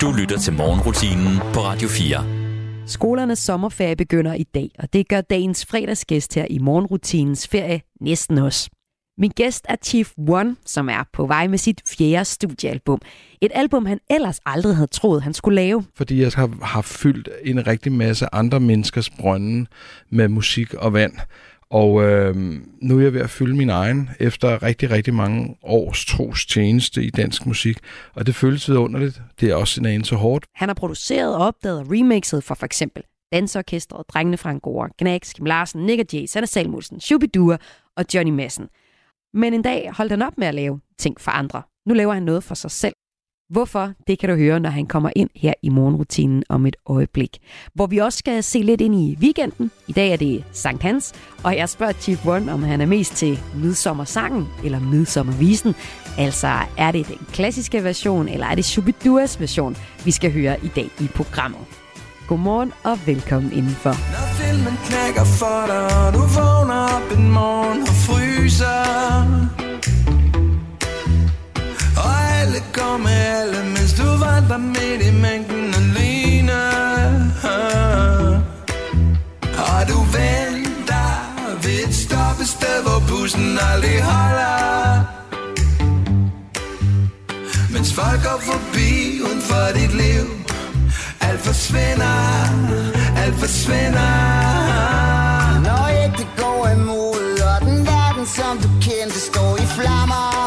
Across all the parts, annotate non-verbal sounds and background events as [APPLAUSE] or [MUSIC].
Du lytter til morgenrutinen på Radio 4. Skolernes sommerferie begynder i dag, og det gør dagens fredagsgæst her i morgenrutinens ferie næsten os. Min gæst er Chief One, som er på vej med sit fjerde studiealbum. Et album, han ellers aldrig havde troet, han skulle lave. Fordi jeg har, har fyldt en rigtig masse andre menneskers brønde med musik og vand. Og øh, nu er jeg ved at fylde min egen efter rigtig, rigtig mange års tros tjeneste i dansk musik. Og det føles vidunderligt. Det er også en anelse hårdt. Han har produceret, opdaget og remixet for for eksempel Dansorkestret, Drengene fra Angora, Gnax, Kim Larsen, Nick og Jay, Sanna Salmussen, Shubidua og Johnny Madsen. Men en dag holdt han op med at lave ting for andre. Nu laver han noget for sig selv. Hvorfor? Det kan du høre, når han kommer ind her i morgenrutinen om et øjeblik. Hvor vi også skal se lidt ind i weekenden. I dag er det Sankt Hans, og jeg spørger Chief One, om han er mest til midsommersangen eller midsommervisen. Altså, er det den klassiske version, eller er det Shubiduas version, vi skal høre i dag i programmet? Godmorgen og velkommen indenfor. Når filmen knækker for dig, du vågner op en morgen og fryser det går med alle, mens du vandrer midt i mængden alene Og du venter ved et stoppested, hvor bussen aldrig holder? Mens folk går forbi uden for dit liv. Alt forsvinder, alt forsvinder. Når ikke det går imod Og den verden som du kendte står i flammer.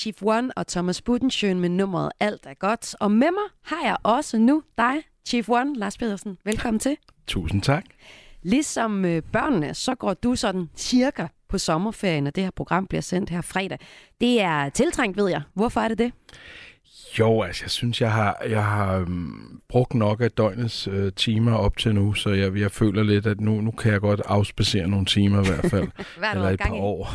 Chief One og Thomas Budensjøen med nummeret Alt er godt. Og med mig har jeg også nu dig, Chief One, Lars Pedersen. Velkommen til. Tusind tak. Ligesom øh, børnene, så går du sådan cirka på sommerferien, og det her program bliver sendt her fredag. Det er tiltrængt, ved jeg. Hvorfor er det det? Jo, altså jeg synes, jeg har, jeg har um, brugt nok af døgnets uh, timer op til nu, så jeg, jeg føler lidt, at nu, nu kan jeg godt afspacere nogle timer i hvert fald. Hvad er du eller et par i? år.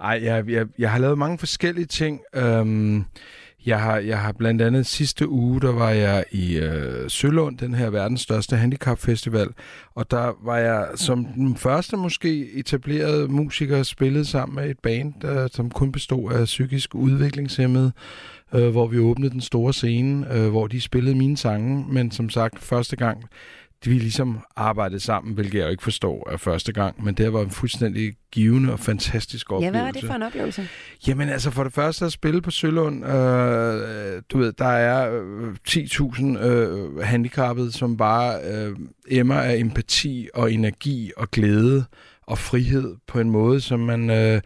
Ej, jeg, jeg, jeg har lavet mange forskellige ting. Um, jeg har, jeg har blandt andet sidste uge, der var jeg i øh, Sølund, den her verdens største handicapfestival, og der var jeg som den første måske etableret musiker spillet sammen med et band, der, som kun bestod af psykisk udviklingshemmede, øh, hvor vi åbnede den store scene, øh, hvor de spillede mine sange, men som sagt første gang, vi ligesom arbejdede sammen, hvilket jeg jo ikke forstår af første gang, men det var en fuldstændig givende og fantastisk Ja, oplevelse. hvad var det for en oplevelse? Jamen altså for det første at spille på Sølund, øh, du ved, der er øh, 10.000 øh, handicappede, som bare øh, emmer af empati og energi og glæde og frihed på en måde, som man øh,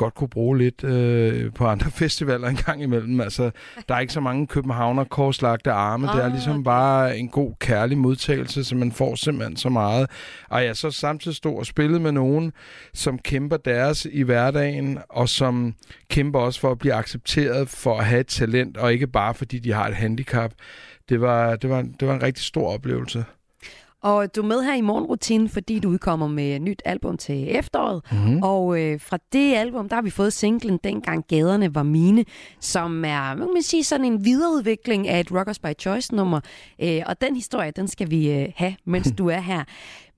godt kunne bruge lidt øh, på andre [LAUGHS] festivaler en gang imellem. Altså, der er ikke så mange københavner korslagte arme. det er ligesom okay. bare en god, kærlig modtagelse, så man får simpelthen så meget. Og jeg så samtidig stod og spillede med nogen, som kæmper deres i hverdagen, og som kæmper også for at blive accepteret for at have et talent, og ikke bare fordi de har et handicap. Det var, det var, det var en rigtig stor oplevelse. Og du er med her i morgenrutinen, fordi du udkommer med et nyt album til efteråret. Mm-hmm. Og øh, fra det album, der har vi fået singlen Dengang Gaderne var mine, som er, hvad kan man sige, sådan en videreudvikling af et Rockers by Choice nummer. Øh, og den historie, den skal vi øh, have, mens [LAUGHS] du er her.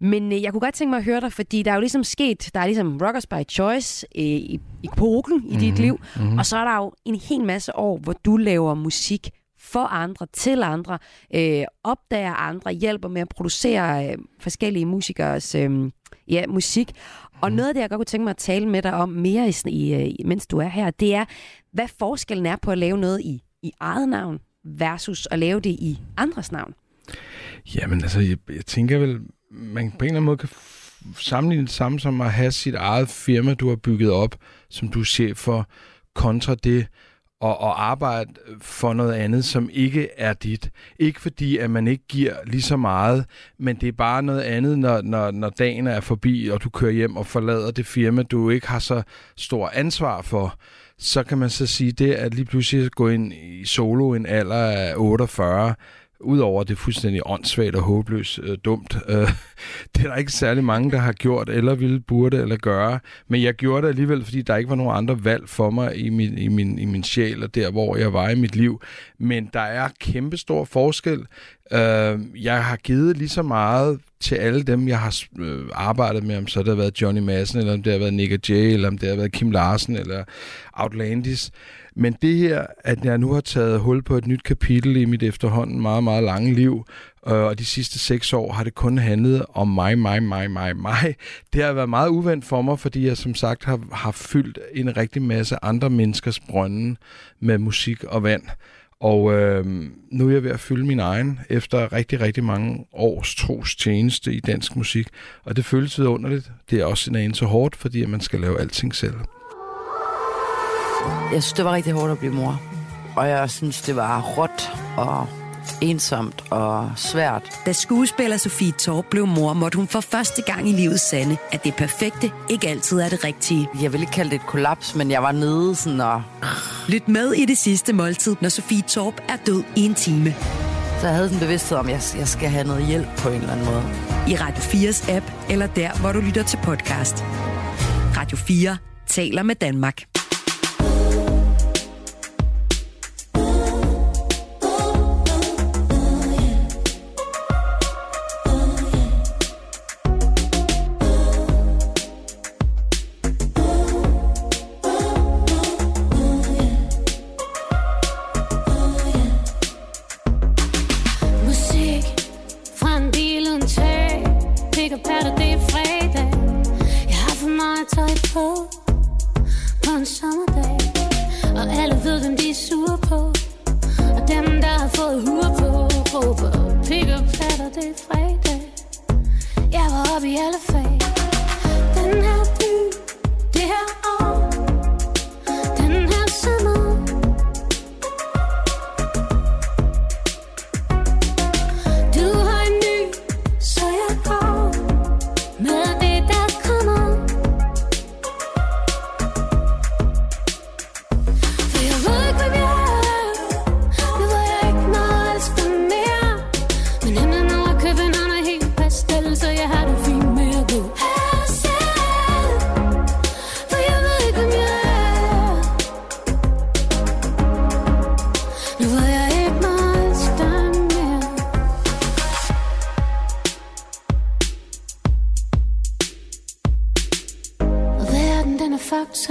Men øh, jeg kunne godt tænke mig at høre dig, fordi der er jo ligesom sket, der er ligesom Rockers by Choice øh, i, i epoken i dit liv, mm-hmm. og så er der jo en hel masse år, hvor du laver musik for andre, til andre, øh, opdager andre, hjælper med at producere øh, forskellige musikers øh, ja, musik. Og noget af det, jeg godt kunne tænke mig at tale med dig om mere, i, i, øh, mens du er her, det er, hvad forskellen er på at lave noget i, i eget navn versus at lave det i andres navn. Jamen altså, jeg, jeg tænker vel, man på en eller anden måde kan sammenligne det samme som at have sit eget firma, du har bygget op, som du er chef for, kontra det og, og arbejde for noget andet, som ikke er dit. Ikke fordi, at man ikke giver lige så meget, men det er bare noget andet, når, når, når dagen er forbi, og du kører hjem og forlader det firma, du ikke har så stor ansvar for. Så kan man så sige det, at lige pludselig gå ind i solo en alder af 48, Udover det fuldstændig åndssvagt og håbløst øh, dumt. Øh, [LAUGHS] det er der ikke særlig mange, der har gjort, eller ville, burde eller gøre. Men jeg gjorde det alligevel, fordi der ikke var nogen andre valg for mig i min, i min, i min sjæl, og der, hvor jeg var i mit liv. Men der er kæmpestor forskel. Øh, jeg har givet lige så meget til alle dem, jeg har øh, arbejdet med, om så det har været Johnny Madsen, eller om det har været Nick Jay, eller om det har været Kim Larsen, eller Outlandis. Men det her, at jeg nu har taget hul på et nyt kapitel i mit efterhånden meget, meget lange liv, øh, og de sidste seks år har det kun handlet om mig, mig, mig, mig, mig. Det har været meget uvendt for mig, fordi jeg som sagt har, har fyldt en rigtig masse andre menneskers brønde med musik og vand. Og øh, nu er jeg ved at fylde min egen efter rigtig, rigtig mange års tros tjeneste i dansk musik. Og det føles vidunderligt. Det er også en anelse hårdt, fordi at man skal lave alting selv. Jeg synes, det var rigtig hårdt at blive mor. Og jeg synes, det var råt og ensomt og svært. Da skuespiller Sofie Torp blev mor, måtte hun for første gang i livet sande, at det perfekte ikke altid er det rigtige. Jeg vil ikke kalde det et kollaps, men jeg var nede sådan og... Lyt med i det sidste måltid, når Sofie Torp er død i en time. Så jeg havde sådan en bevidsthed om, at jeg, jeg skal have noget hjælp på en eller anden måde. I Radio 4's app, eller der, hvor du lytter til podcast. Radio 4 taler med Danmark.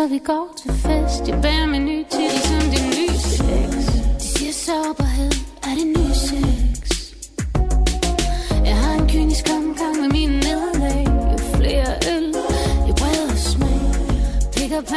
Så vi går til fest. Jeg bærer min ny til som din nyeste eks De siger sårbarhed er det nye sex. Jeg har en kynisk omgang med mine nederlag Jo flere øl, jo bredere smag. Pick up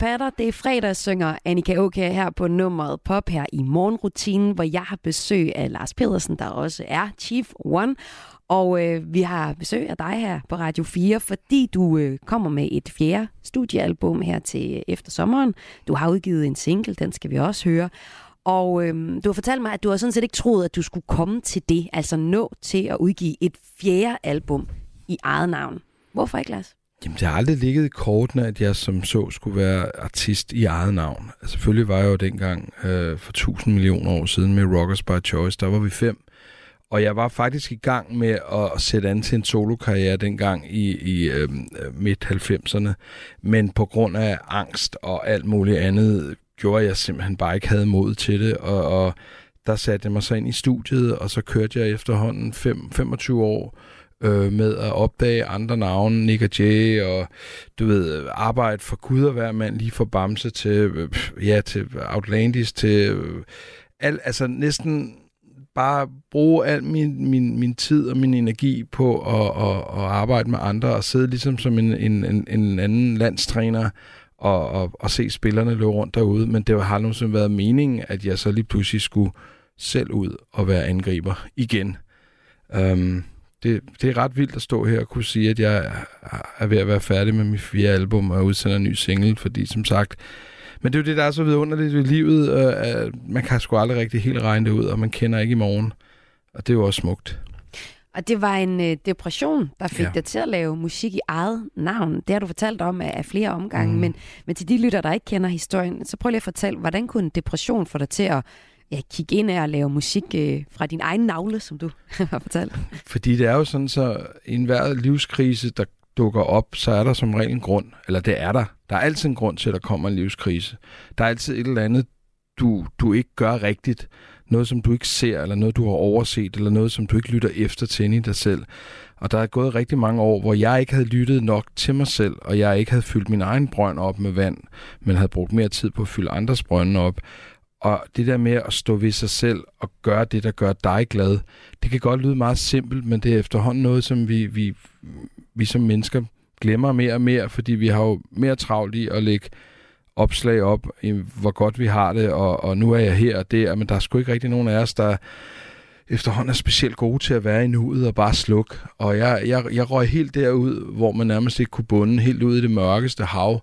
patter, det er fredag, synger Annika Åke her på nummeret Pop her i morgenrutinen, hvor jeg har besøg af Lars Pedersen, der også er Chief One. Og øh, vi har besøg af dig her på Radio 4, fordi du øh, kommer med et fjerde studiealbum her til øh, efter sommeren. Du har udgivet en single, den skal vi også høre. Og øh, du har fortalt mig, at du har sådan set ikke troet, at du skulle komme til det, altså nå til at udgive et fjerde album i eget navn. Hvorfor ikke, Lars? Jamen, det har aldrig ligget i kortene, at jeg som så skulle være artist i eget navn. Altså, selvfølgelig var jeg jo dengang øh, for 1000 millioner år siden med Rockers by Choice. Der var vi fem. Og jeg var faktisk i gang med at sætte an til en solokarriere dengang i, i øh, midt-90'erne. Men på grund af angst og alt muligt andet, gjorde jeg simpelthen bare ikke havde mod til det. Og, og der satte jeg mig så ind i studiet, og så kørte jeg efterhånden fem, 25 år øh, med at opdage andre navne, Nick og Jay, og du ved, arbejde for Gud og hver mand, lige fra Bamse til, øh, ja, til Outlandis, til øh, al, altså næsten bare bruge al min, min, min tid og min energi på at, at, at arbejde med andre og sidde ligesom som en, en, en, en anden landstræner og, og, og se spillerne løbe rundt derude. Men det har nogensinde været meningen, at jeg så lige pludselig skulle selv ud og være angriber igen. Um, det, det er ret vildt at stå her og kunne sige, at jeg er ved at være færdig med mit fjerde album og udsender en ny single, fordi som sagt, men det er jo det, der er så vidunderligt ved livet, øh, at man kan sgu aldrig rigtig helt regne det ud, og man kender ikke i morgen. Og det er jo også smukt. Og det var en øh, depression, der fik Ja. ja. dig til at lave musik i eget navn. Det har du fortalt om af, af flere omgange. Mm. Men, men til de lytter, der ikke kender historien, så prøv lige at fortælle, hvordan kunne en depression få dig til at ja, kigge ind af og lave musik øh, fra din egen navle, som du [LAUGHS] har fortalt? Fordi det er jo sådan, så i enhver livskrise, der dukker op, så er der som regel en grund. Eller det er der. Der er altid en grund til, at der kommer en livskrise. Der er altid et eller andet, du, du ikke gør rigtigt. Noget, som du ikke ser, eller noget, du har overset, eller noget, som du ikke lytter efter til inde i dig selv. Og der er gået rigtig mange år, hvor jeg ikke havde lyttet nok til mig selv, og jeg ikke havde fyldt min egen brønd op med vand, men havde brugt mere tid på at fylde andres brønde op. Og det der med at stå ved sig selv og gøre det, der gør dig glad, det kan godt lyde meget simpelt, men det er efterhånden noget, som vi, vi, vi som mennesker glemmer mere og mere, fordi vi har jo mere travlt i at lægge opslag op, i hvor godt vi har det, og, og nu er jeg her og der, men der er sgu ikke rigtig nogen af os, der efterhånden er specielt gode til at være i nuet og bare slukke. Og jeg, jeg, jeg røg helt derud, hvor man nærmest ikke kunne bunde, helt ud i det mørkeste hav,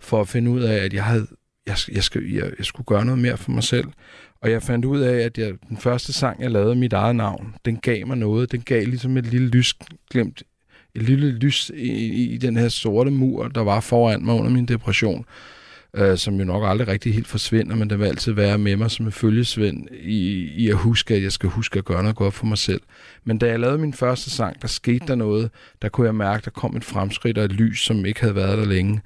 for at finde ud af, at jeg havde jeg, jeg, skal, jeg, jeg skulle gøre noget mere for mig selv. Og jeg fandt ud af, at jeg, den første sang, jeg lavede mit eget navn, den gav mig noget. Den gav ligesom et lille lysglimt, et lille lys i, i den her sorte mur, der var foran mig under min depression. øh, som jo nok aldrig rigtig helt forsvinder, men der vil altid være med mig som en følgesvend i, i at huske, at jeg skal huske at gøre noget godt for mig selv. Men da jeg lavede min første sang, der skete der noget, der kunne jeg mærke, der kom et fremskridt og et lys, som ikke havde været der længe.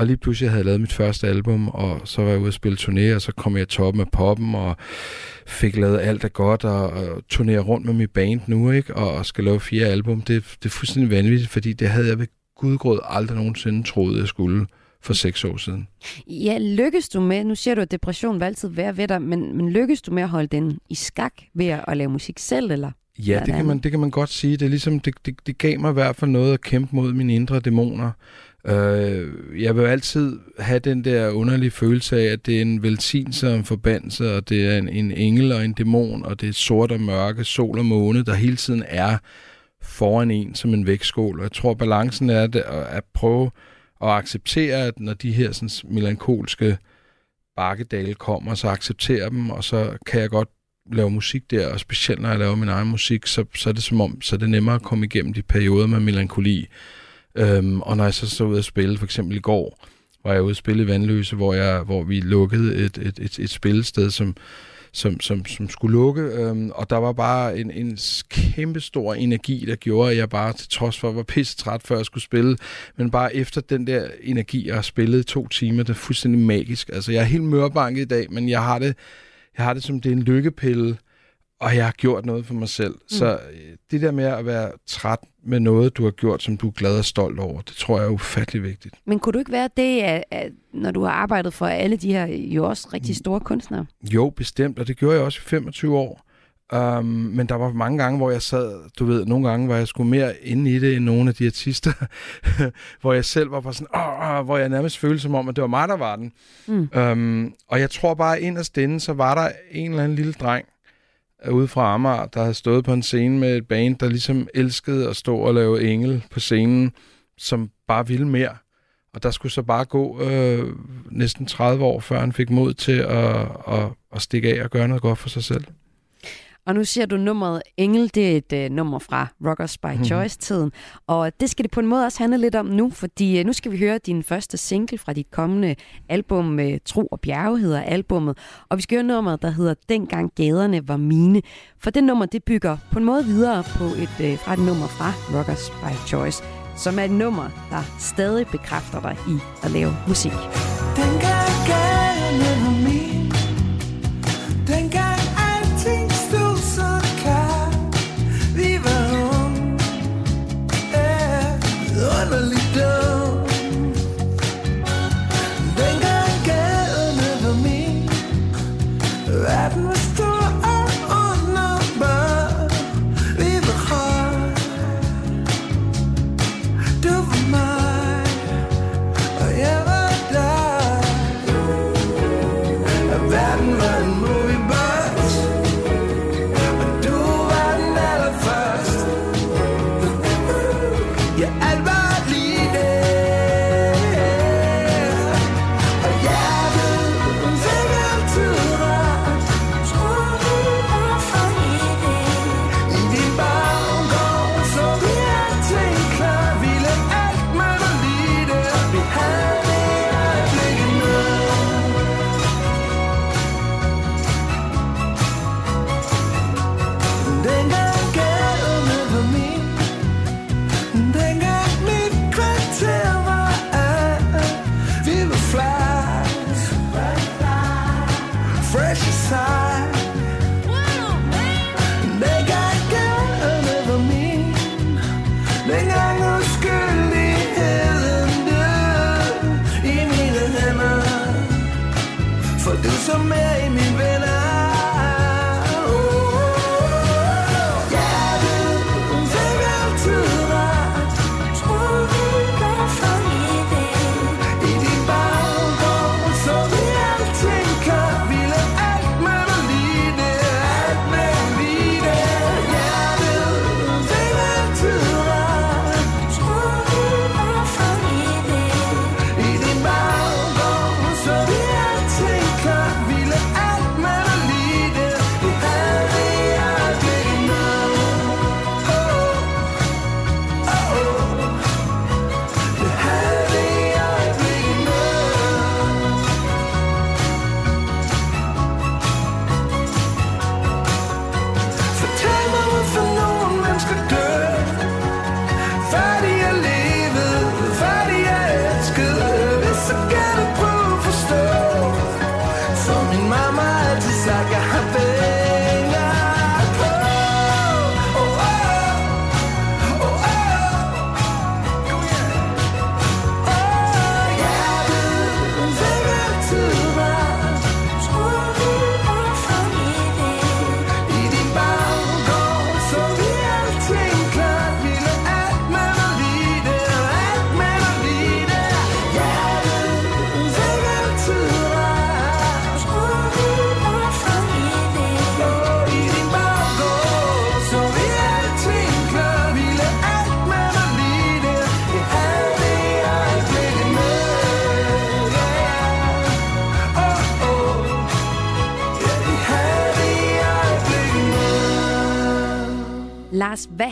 Og lige pludselig havde jeg lavet mit første album, og så var jeg ude at spille turné, og så kom jeg toppen af poppen, og fik lavet alt det godt, og, og turnerer rundt med mit band nu, ikke? Og, og skal lave fire album. Det, det er fuldstændig vanvittigt, fordi det havde jeg ved gudgrød aldrig nogensinde troet, jeg skulle for seks år siden. Ja, lykkes du med, nu siger du, at depression vil altid være ved dig, men, men lykkes du med at holde den i skak ved at, at lave musik selv, eller? Ja, det kan, man, det kan man godt sige. Det, er ligesom, det, det, det gav mig i hvert fald noget at kæmpe mod mine indre dæmoner. Øh, jeg vil altid have den der underlige følelse af, at det er en velsignelse og en forbandelse, og det er en, en engel og en dæmon, og det er sort og mørke, sol og måne, der hele tiden er foran en som en vægtskål. Og jeg tror, balancen er at, at prøve at acceptere, at når de her sådan, melankolske bakkedale kommer, så acceptere dem, og så kan jeg godt lave musik der, og specielt når jeg laver min egen musik, så, så er det som om, så er det nemmere at komme igennem de perioder med melankoli. Øhm, og når jeg så så ud at spille, for eksempel i går, var jeg ude at spille i Vandløse, hvor, jeg, hvor vi lukkede et, et, et, et spillested, som, som, som, som skulle lukke, øhm, og der var bare en, en kæmpe stor energi, der gjorde, at jeg bare, til trods for, at jeg var pisse træt, før jeg skulle spille, men bare efter den der energi, jeg har spillet to timer, det er fuldstændig magisk. Altså, jeg er helt mørbanket i dag, men jeg har det, jeg har det som, det er en lykkepille, og jeg har gjort noget for mig selv. Mm. Så øh, det der med at være træt med noget, du har gjort, som du er glad og stolt over, det tror jeg er ufattelig vigtigt. Men kunne du ikke være det, at, at når du har arbejdet for alle de her jo også rigtig store kunstnere? Jo, bestemt, og det gjorde jeg også i 25 år. Um, men der var mange gange, hvor jeg sad, du ved, nogle gange var jeg sgu mere inde i det end nogle af de artister, [LAUGHS] hvor jeg selv var bare sådan, åh, åh, hvor jeg nærmest følte som om, at det var mig, der var den. Mm. Um, og jeg tror bare, inderst inde, så var der en eller anden lille dreng, ude fra Amager, der havde stået på en scene med et band, der ligesom elskede at stå og lave engel på scenen, som bare ville mere. Og der skulle så bare gå øh, næsten 30 år, før han fik mod til at, at, at stikke af og gøre noget godt for sig selv. Og nu ser du nummeret Engel, det er et uh, nummer fra Rockers by mm. Choice-tiden. Og det skal det på en måde også handle lidt om nu, fordi uh, nu skal vi høre din første single fra dit kommende album, uh, Tro og Bjerge hedder albummet. Og vi skal høre nummeret, der hedder Dengang gaderne var mine. For det nummer, det bygger på en måde videre på et, uh, fra et nummer fra Rockers by Choice, som er et nummer, der stadig bekræfter dig i at lave musik. Dengang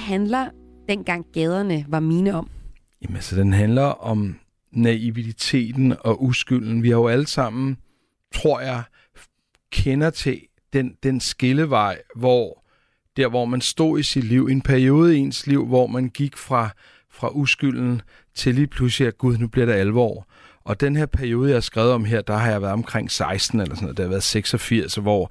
handler dengang gaderne var mine om? Jamen, altså, den handler om naiviteten og uskylden. Vi har jo alle sammen, tror jeg, kender til den, den skillevej, hvor der, hvor man stod i sit liv, en periode i ens liv, hvor man gik fra, fra uskylden til lige pludselig, at gud, nu bliver det alvor. Og den her periode, jeg har skrevet om her, der har jeg været omkring 16 eller sådan noget. Det har været 86, hvor,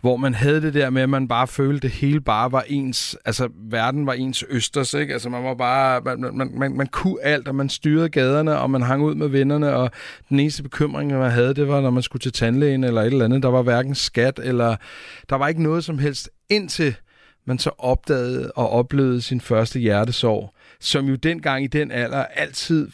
hvor man havde det der med, at man bare følte, at det hele bare var ens, altså verden var ens østers, ikke? Altså man var bare, man, man, man, man kunne alt, og man styrede gaderne, og man hang ud med vennerne, og den eneste bekymring, man havde, det var, når man skulle til tandlægen eller et eller andet. Der var hverken skat, eller der var ikke noget som helst indtil man så opdagede og oplevede sin første hjertesorg, som jo dengang i den alder altid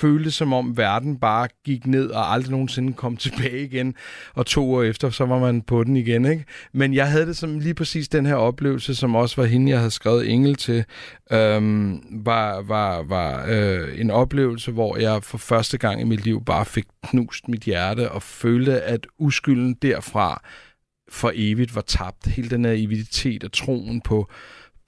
føltes som om verden bare gik ned og aldrig nogensinde kom [LAUGHS] tilbage igen. Og to år efter, så var man på den igen. Ikke? Men jeg havde det som lige præcis den her oplevelse, som også var hende, jeg havde skrevet Engel til, øhm, var, var, var øh, en oplevelse, hvor jeg for første gang i mit liv bare fik knust mit hjerte og følte, at uskylden derfra for evigt var tabt. Hele den her eviditet og troen på,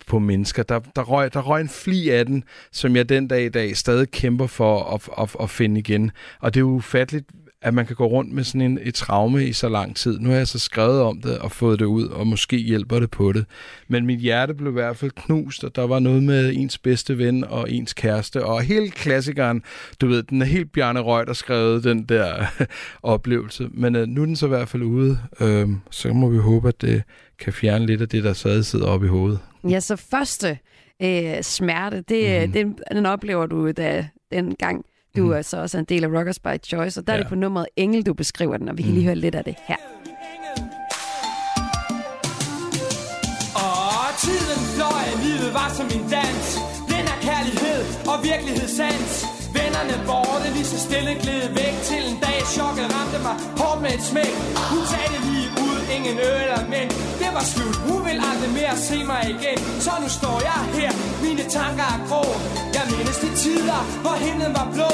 på mennesker. Der, der, røg, der røg en fli af den, som jeg den dag i dag stadig kæmper for at, at, at finde igen. Og det er ufatteligt, at man kan gå rundt med sådan en, et traume i så lang tid. Nu har jeg så skrevet om det og fået det ud, og måske hjælper det på det. Men mit hjerte blev i hvert fald knust, og der var noget med ens bedste ven og ens kæreste, og hele klassikeren, du ved, den er helt Bjarne Røg, der skrevet den der [LAUGHS] oplevelse. Men øh, nu er den så i hvert fald ude, øh, så må vi håbe, at det kan fjerne lidt af det, der stadig sidder oppe i hovedet. Ja, så første øh, smerte, det, mm. den, den oplever du da den gang, du mm. er så også en del af Rockers by Choice, og der ja. er det på nummeret Engel, du beskriver den, og vi kan lige høre lidt af det her. Og tiden fløj, livet var som en dans Blind af kærlighed og virkelighedssans Vennerne borte, lige så stille gled væk Til en dag chokket ramte mig hårdt med et smæk Hun sagde det lige ud, ingen øl men Det var slut, hun vil aldrig mere se mig igen. Så nu står jeg her, mine tanker er grå. Jeg mindes de tider, hvor himlen var blå.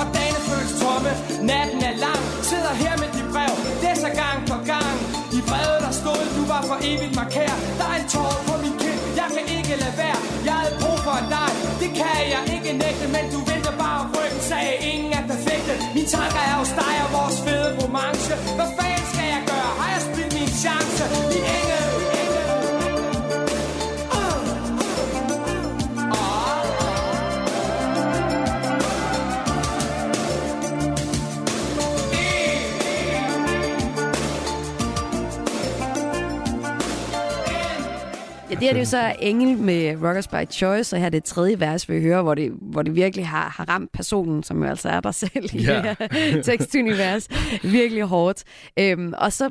Og dagene føles tomme, natten er lang. Sidder her med de brev, læser gang på gang. I brevet der stod, du var for evigt markær Der er en tår på min kind, jeg kan ikke lade være. Jeg havde brug for dig, det kan jeg ikke nægte Men du venter bare ryggen, sagde ingen er perfekte. Mine tanker er hos dig og vores fede romance. Hvad Det er det jo så Engel med Rockers by Choice, og her er det tredje vers, vi hører, hvor det, hvor det virkelig har, har ramt personen, som jo altså er dig selv i Ja. det her [LAUGHS] tekstunivers, virkelig hårdt. Øhm, og så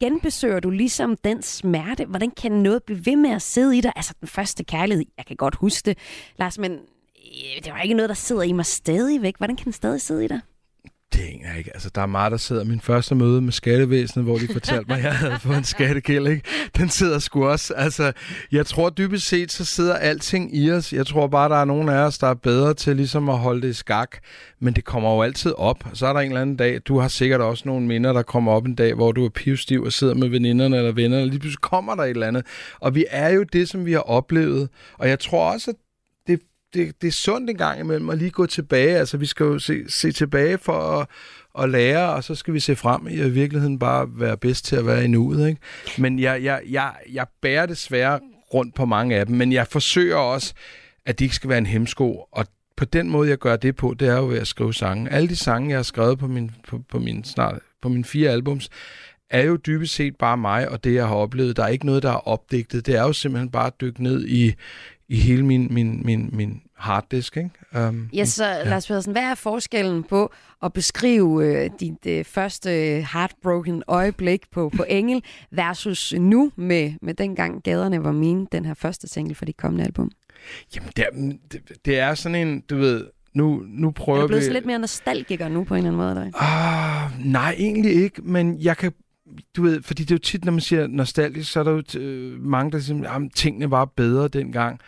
genbesøger du ligesom den smerte. Hvordan kan noget blive ved med at sidde i dig? Altså den første kærlighed, jeg kan godt huske det, Lars, men øh, det var ikke noget, der sidder i mig stadigvæk. Hvordan kan den stadig sidde i dig? Det aner jeg ikke. Altså, der er meget, der sidder. Min første møde med skattevæsenet, hvor de fortalte mig, at jeg havde fået en skattegæld, ikke? Den sidder sgu også. Altså, jeg tror dybest set, så sidder alting i os. Jeg tror bare, der er nogen af os, der er bedre til ligesom at holde det i skak. Men det kommer jo altid op. Så er der en eller anden dag, du har sikkert også nogle minder, der kommer op en dag, hvor du er pivstiv og sidder med veninderne eller vennerne. Lige pludselig kommer der et eller andet. Og vi er jo det, som vi har oplevet. Og jeg tror også, at det, det, er sundt en gang imellem at lige gå tilbage. Altså, vi skal jo se, se tilbage for at, at lære, og så skal vi se frem i at i virkeligheden bare være bedst til at være i nuet. Ikke? Men jeg, jeg, jeg, jeg bærer desværre rundt på mange af dem, men jeg forsøger også, at de ikke skal være en hemsko, og på den måde, jeg gør det på, det er jo ved at skrive sange. Alle de sange, jeg har skrevet på min, på, på min, snart, på mine fire albums, er jo dybest set bare mig og det, jeg har oplevet. Der er ikke noget, der er opdigtet. Det er jo simpelthen bare at dykke ned i, i hele min, min, min, min harddisk. Ikke? Um, Ja, så ja. Lars Pedersen, hvad er forskellen på at beskrive øh, dit øh, første heartbroken øjeblik på, på Engel versus nu med, med dengang gaderne var mine, den her første single for de kommende album? Jamen, det er, det, det er sådan en, du ved, nu, nu Er prøver du blevet vi... lidt mere nostalgiker nu på en eller anden måde? Eller? Ah, nej, egentlig ikke, men jeg kan du ved, fordi det er jo tit, når man siger nostalgisk, så er der jo t- mange, der siger, at tingene var bedre dengang.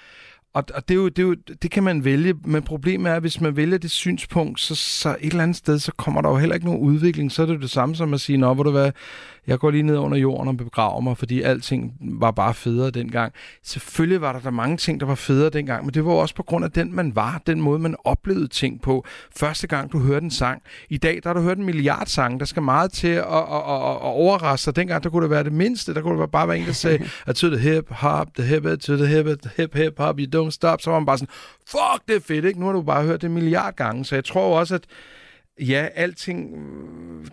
Og, og det, er jo, det, er jo, det kan man vælge, men problemet er, at hvis man vælger det synspunkt, så, så et eller andet sted, så kommer der jo heller ikke nogen udvikling. Så er det jo det samme som at sige, nå, hvor du hvad, jeg går lige ned under jorden og begraver mig, fordi alting var bare federe dengang. Selvfølgelig var der der mange ting, der var federe dengang, men det var også på grund af den, man var, den måde, man oplevede ting på. Første gang, du hørte en sang. I dag, der har du hørt en milliard sange. Der skal meget til at, at, at, at overraske dig. Dengang, der kunne det være det mindste. Der kunne det bare være en, der sagde, to the hip hop, the hip to the hip, hip hip hop, you don't stop. Så var man bare sådan, fuck, det er fedt, ikke? Nu har du bare hørt det en milliard gange. Så jeg tror også, at ja, alting,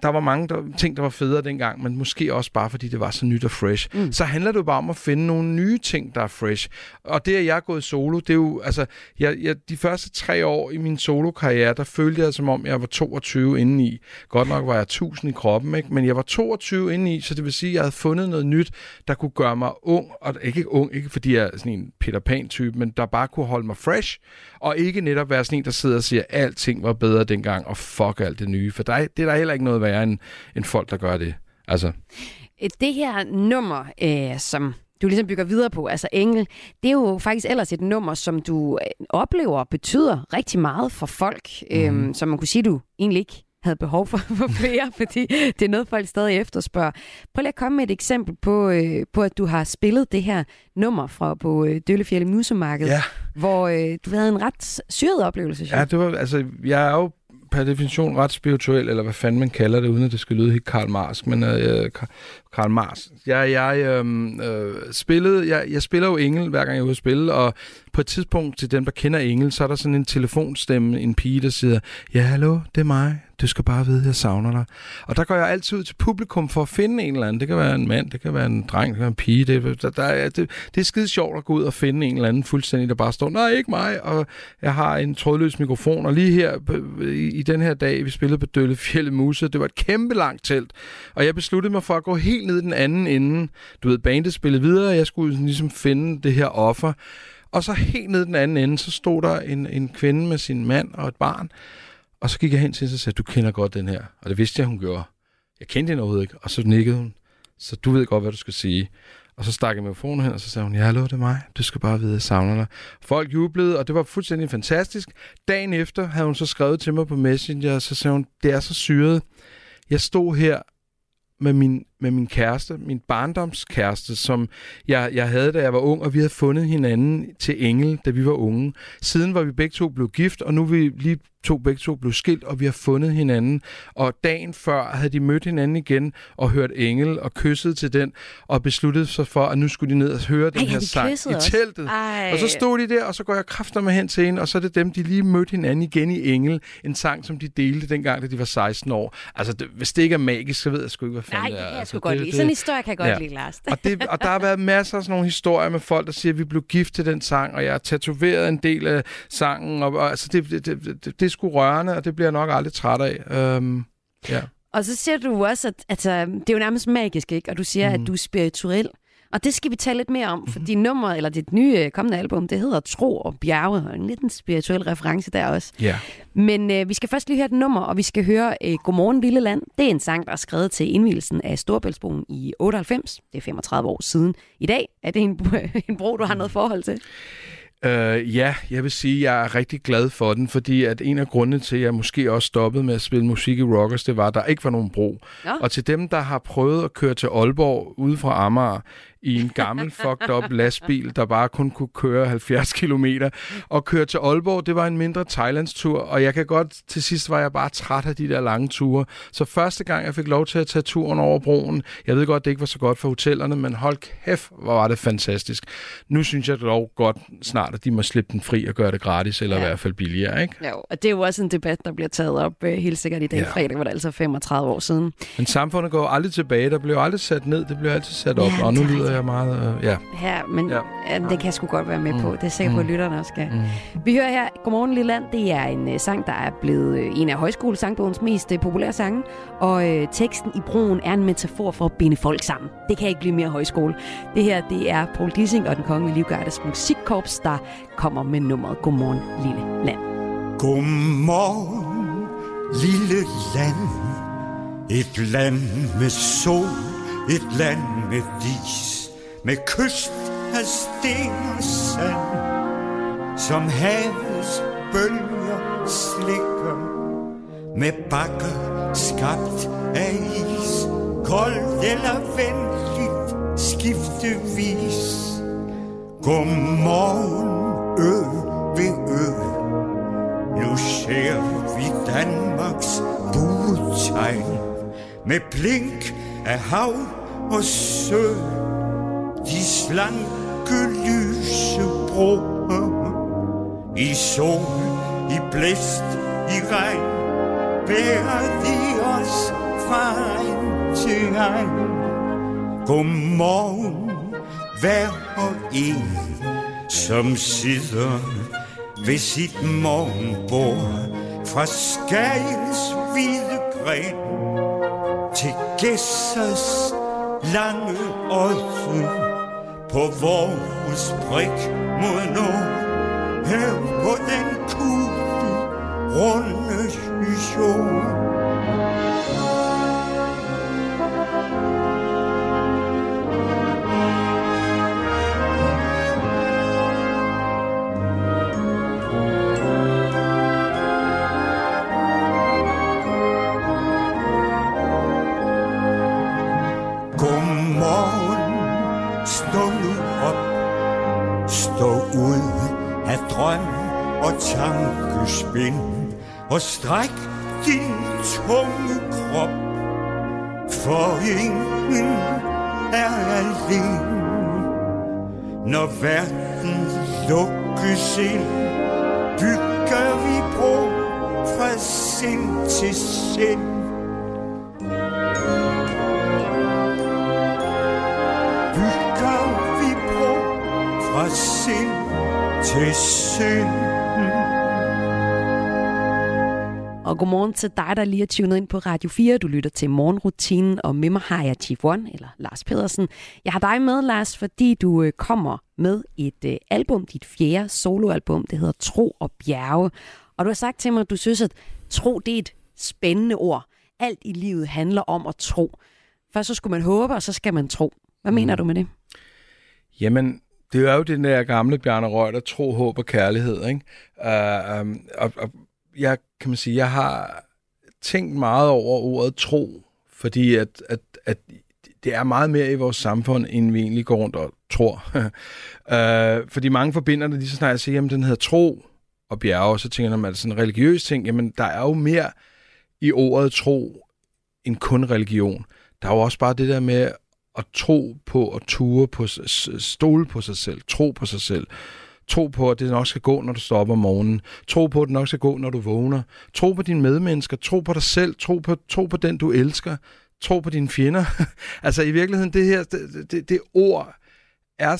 der var mange der, ting, der var federe dengang, men måske også bare, fordi det var så nyt og fresh. Mm. Så handler det jo bare om at finde nogle nye ting, der er fresh. Og det, at jeg er gået solo, det er jo, altså, jeg, jeg, de første tre år i min solo-karriere, der følte jeg, som om jeg var 22 indeni. Godt nok var jeg 1000 i kroppen, ikke? men jeg var 22 indeni, så det vil sige, at jeg havde fundet noget nyt, der kunne gøre mig ung, og ikke ung, ikke fordi jeg er sådan en Peter Pan-type, men der bare kunne holde mig fresh, og ikke netop være sådan en, der sidder og siger, at alting var bedre dengang, og fuck alt det nye. For der, det er der heller ikke noget værre end, end folk, der gør det. Altså. Det her nummer, øh, som du ligesom bygger videre på, altså Engel, det er jo faktisk ellers et nummer, som du øh, oplever betyder rigtig meget for folk, mm. øhm, som man kunne sige, du egentlig ikke havde behov for, [LAUGHS] for flere, fordi det er noget, folk stadig efterspørger. Prøv lige at komme med et eksempel på, øh, på at du har spillet det her nummer fra på øh, Døllefjælde Musemarked, Ja. hvor øh, du havde en ret syret oplevelse. Ja, det var, altså, jeg er jo per definition ret spirituel, eller hvad fanden man kalder det, uden at det skal lyde helt Karl Marx, men øh, øh Karl Marx. Jeg, jeg, øh, øh, spillede, jeg, jeg spiller jo Engel, hver gang jeg er ude at spille, og på et tidspunkt til dem, der kender Engel, så er der sådan en telefonstemme, en pige, der siger, ja, hallo, det er mig, du skal bare vide, at jeg savner dig. Og der går jeg altid ud til publikum for at finde en eller anden. Det kan være en mand, det kan være en dreng, det kan være en pige. Det, der, der det, det er skide sjovt at gå ud og finde en eller anden fuldstændig, der bare står, nej, ikke mig, og jeg har en trådløs mikrofon. Og lige her, i, i den her dag, vi spillede på Dølle Fjelle Muse, det var et kæmpe langt telt. Og jeg besluttede mig for at gå helt ned i den anden ende. Du ved, bandet spillede videre, og jeg skulle ligesom finde det her offer. Og så helt ned den anden ende, så stod der en, en kvinde med sin mand og et barn. Og så gik jeg hen til hende og sagde, du kender godt den her. Og det vidste jeg, hun gjorde. Jeg kendte hende overhovedet ikke. Og så nikkede hun. Så du ved godt, hvad du skal sige. Og så stak jeg mikrofonen hen, og så sagde hun, ja, hallo, det er mig. Du skal bare vide, at jeg savner dig. Folk jublede, og det var fuldstændig fantastisk. Dagen efter havde hun så skrevet til mig på Messenger, og så sagde hun, det er så syret. Jeg stod her med min, med min kæreste, min barndomskæreste, som jeg, jeg havde, da jeg var ung, og vi havde fundet hinanden til engel, da vi var unge. Siden var vi begge to blevet gift, og nu er vi lige to begge to blev skilt, og vi har fundet hinanden. Og dagen før havde de mødt hinanden igen og hørt engel og kysset til den, og besluttet sig for, at nu skulle de ned og høre den Ej, har her de sang i teltet. Ej. Og så stod de der, og så går jeg kræfter med hen til hende, og så er det dem, de lige mødte hinanden igen i Engel. En sang, som de delte dengang, da de var 16 år. Altså, det, hvis det ikke er magisk, så ved jeg sgu ikke, hvad fanden det det er. Jeg altså, sgu godt det- lide. det- Sådan en historie kan jeg godt Ja. lide, Lars. og, det, og der har været masser af sådan nogle historier med folk, der siger, at vi blev gift til den sang, og jeg har tatoveret en del af sangen. Og, og altså, det, det, det, det, det er sgu rørende, og det bliver jeg nok aldrig træt af. Um, ja. Og så siger du også, at altså, det er jo nærmest magisk, ikke? Og du siger, mm. at du er spirituel. Og det skal vi tale lidt mere om, mm-hmm. fordi nummer, eller dit nye øh, kommende album, det hedder Tro og Bjerge, og en lidt en spirituel reference der også. Ja. Men øh, vi skal først lige høre et nummer, og vi skal høre øh, Godmorgen Lille Land. Det er en sang, der er skrevet til indvielsen af Storebæltsbroen i 98. Det er 35 år siden. I dag er det en, [LAUGHS] en bro, du har noget forhold til. Uh, ja, jeg vil sige, at jeg er rigtig glad for den, fordi at en af grundene til, at jeg måske også stoppede med at spille musik i Rockers, det var, at der ikke var nogen bro. Nå. Og til dem, der har prøvet at køre til Aalborg ude fra Amager i en gammel [LAUGHS] fucked up lastbil, der bare kun kunne køre 70 km, og køre til Aalborg, det var en mindre Thailandstur, og jeg kan godt, til sidst var jeg bare træt af de der lange ture. Så første gang, jeg fik lov til at tage turen over broen, jeg ved godt, det ikke var så godt for hotellerne, men hold kæft, hvor var det fantastisk. Nu synes jeg dog godt snart, at de må slippe den fri og gøre det gratis, eller ja. i hvert fald billigere, ikke? Jo, og det er jo også en debat, der bliver taget op øh, helt sikkert i dag Ja. fredag, hvor det altså er 35 år siden. Men samfundet går aldrig tilbage, der bliver aldrig sat ned, det bliver altid sat op, Ja, og nu er lyder jeg meget, øh, ja. Her, men ja. Ja. Ja, det kan jeg sgu godt være med på. Det er jeg sikker på, at Mm. lytterne også skal. Mm. Vi hører her Godmorgen Lille Land. Det er en uh, sang, der er blevet uh, en af højskolesangbogens mest uh, populære sange. Og uh, teksten i broen er en metafor for at binde folk sammen. Det kan ikke blive mere højskole. Det her, det er Paul Dissing og den kongelige livgardes musikkorps, der kommer med nummeret Godmorgen Lille Land. Godmorgen, lille land. Et land med sol, et land med dis. Med kyst af sten og sand. Som havets bølger slikker. Med bakker skabt af is. koldt eller venligt skiftevis Godmorgen ø ved ø Nu ser vi Danmarks buetegn Med blink af hav og sø de slanke lyse broer. I sol, i blæst, i regn Bærer de os fra egen til egen Godmorgen hver og en Som sidder ved sit morgenbord. Fra Skagens hvide gren Til Gæssers lange øjne på vores brik mod nord. Her på den kugle runde jord tankespind Og stræk din tunge krop For ingen er alene Når verden lukkes ind Bygger vi bro fra sind til sind bygger vi bro fra sind til sind. Og godmorgen til dig, der lige er tunet ind på Radio 4. Du lytter til morgenrutinen, og med mig har jeg Chief One, eller Lars Pedersen. Jeg har dig med, Lars, fordi du øh, kommer med et øh, album, dit fjerde soloalbum. Det hedder Tro og Bjerge. Og du har sagt til mig, at du synes, at tro det er et spændende ord. Alt i livet handler om at tro. Først så skulle man håbe, og så skal man tro. Hvad mm. mener du med det? Jamen, det er jo den der gamle Bjarne Reuter, tro, håb og kærlighed. Ikke? Uh, um, og, og jeg kan man sige, jeg har tænkt meget over ordet tro, fordi at, at, at det er meget mere i vores samfund, end vi egentlig går rundt og tror. [LAUGHS] øh, fordi mange forbinder det lige så snart jeg siger, at den hedder tro og bjerge, så tænker man, at det er sådan en religiøs ting. Jamen, der er jo mere i ordet tro end kun religion. Der er jo også bare det der med at tro på og ture på, stole på sig selv, tro på sig selv. Tro på, at det nok skal gå, når du står op om morgenen. Tro på, at det nok skal gå, når du vågner. Tro på dine medmennesker. Tro på dig selv. Tro på, tro på den, du elsker. Tro på dine fjender. [LAUGHS] altså i virkeligheden, det her, det, det, det ord er